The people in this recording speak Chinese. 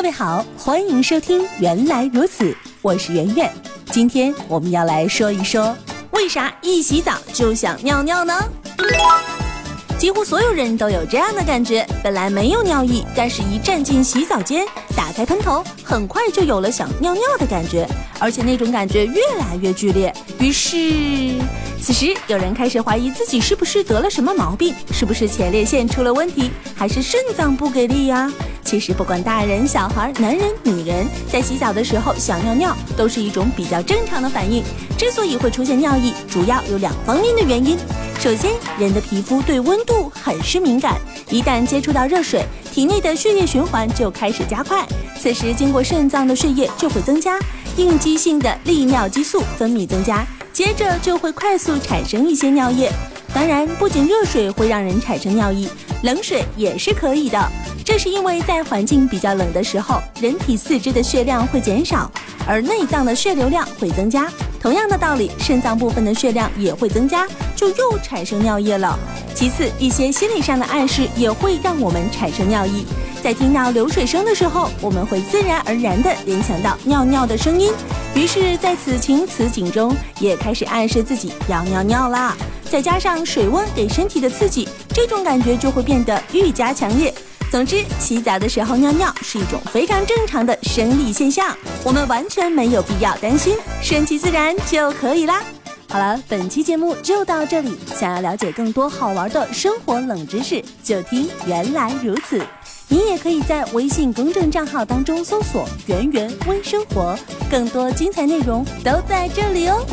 各位好，欢迎收听《原来如此》，我是圆圆。今天我们要来说一说，为啥一洗澡就想尿尿呢？几乎所有人都有这样的感觉：本来没有尿意，但是一站进洗澡间，打开喷头，很快就有了想尿尿的感觉，而且那种感觉越来越剧烈。于是，此时有人开始怀疑自己是不是得了什么毛病，是不是前列腺出了问题，还是肾脏不给力呀？其实不管大人、小孩、男人、女人，在洗澡的时候想尿尿，都是一种比较正常的反应。之所以会出现尿意，主要有两方面的原因。首先，人的皮肤对温度很是敏感，一旦接触到热水，体内的血液循环就开始加快，此时经过肾脏的血液就会增加，应激性的利尿激素分泌增加，接着就会快速产生一些尿液。当然，不仅热水会让人产生尿意，冷水也是可以的。这是因为在环境比较冷的时候，人体四肢的血量会减少，而内脏的血流量会增加。同样的道理，肾脏部分的血量也会增加，就又产生尿液了。其次，一些心理上的暗示也会让我们产生尿意。在听到流水声的时候，我们会自然而然地联想到尿尿的声音，于是，在此情此景中，也开始暗示自己要尿尿啦。再加上水温给身体的刺激，这种感觉就会变得愈加强烈。总之，洗澡的时候尿尿是一种非常正常的生理现象，我们完全没有必要担心，顺其自然就可以啦。好了，本期节目就到这里。想要了解更多好玩的生活冷知识，就听原来如此。你也可以在微信公众账号当中搜索“圆圆微生活”，更多精彩内容都在这里哦。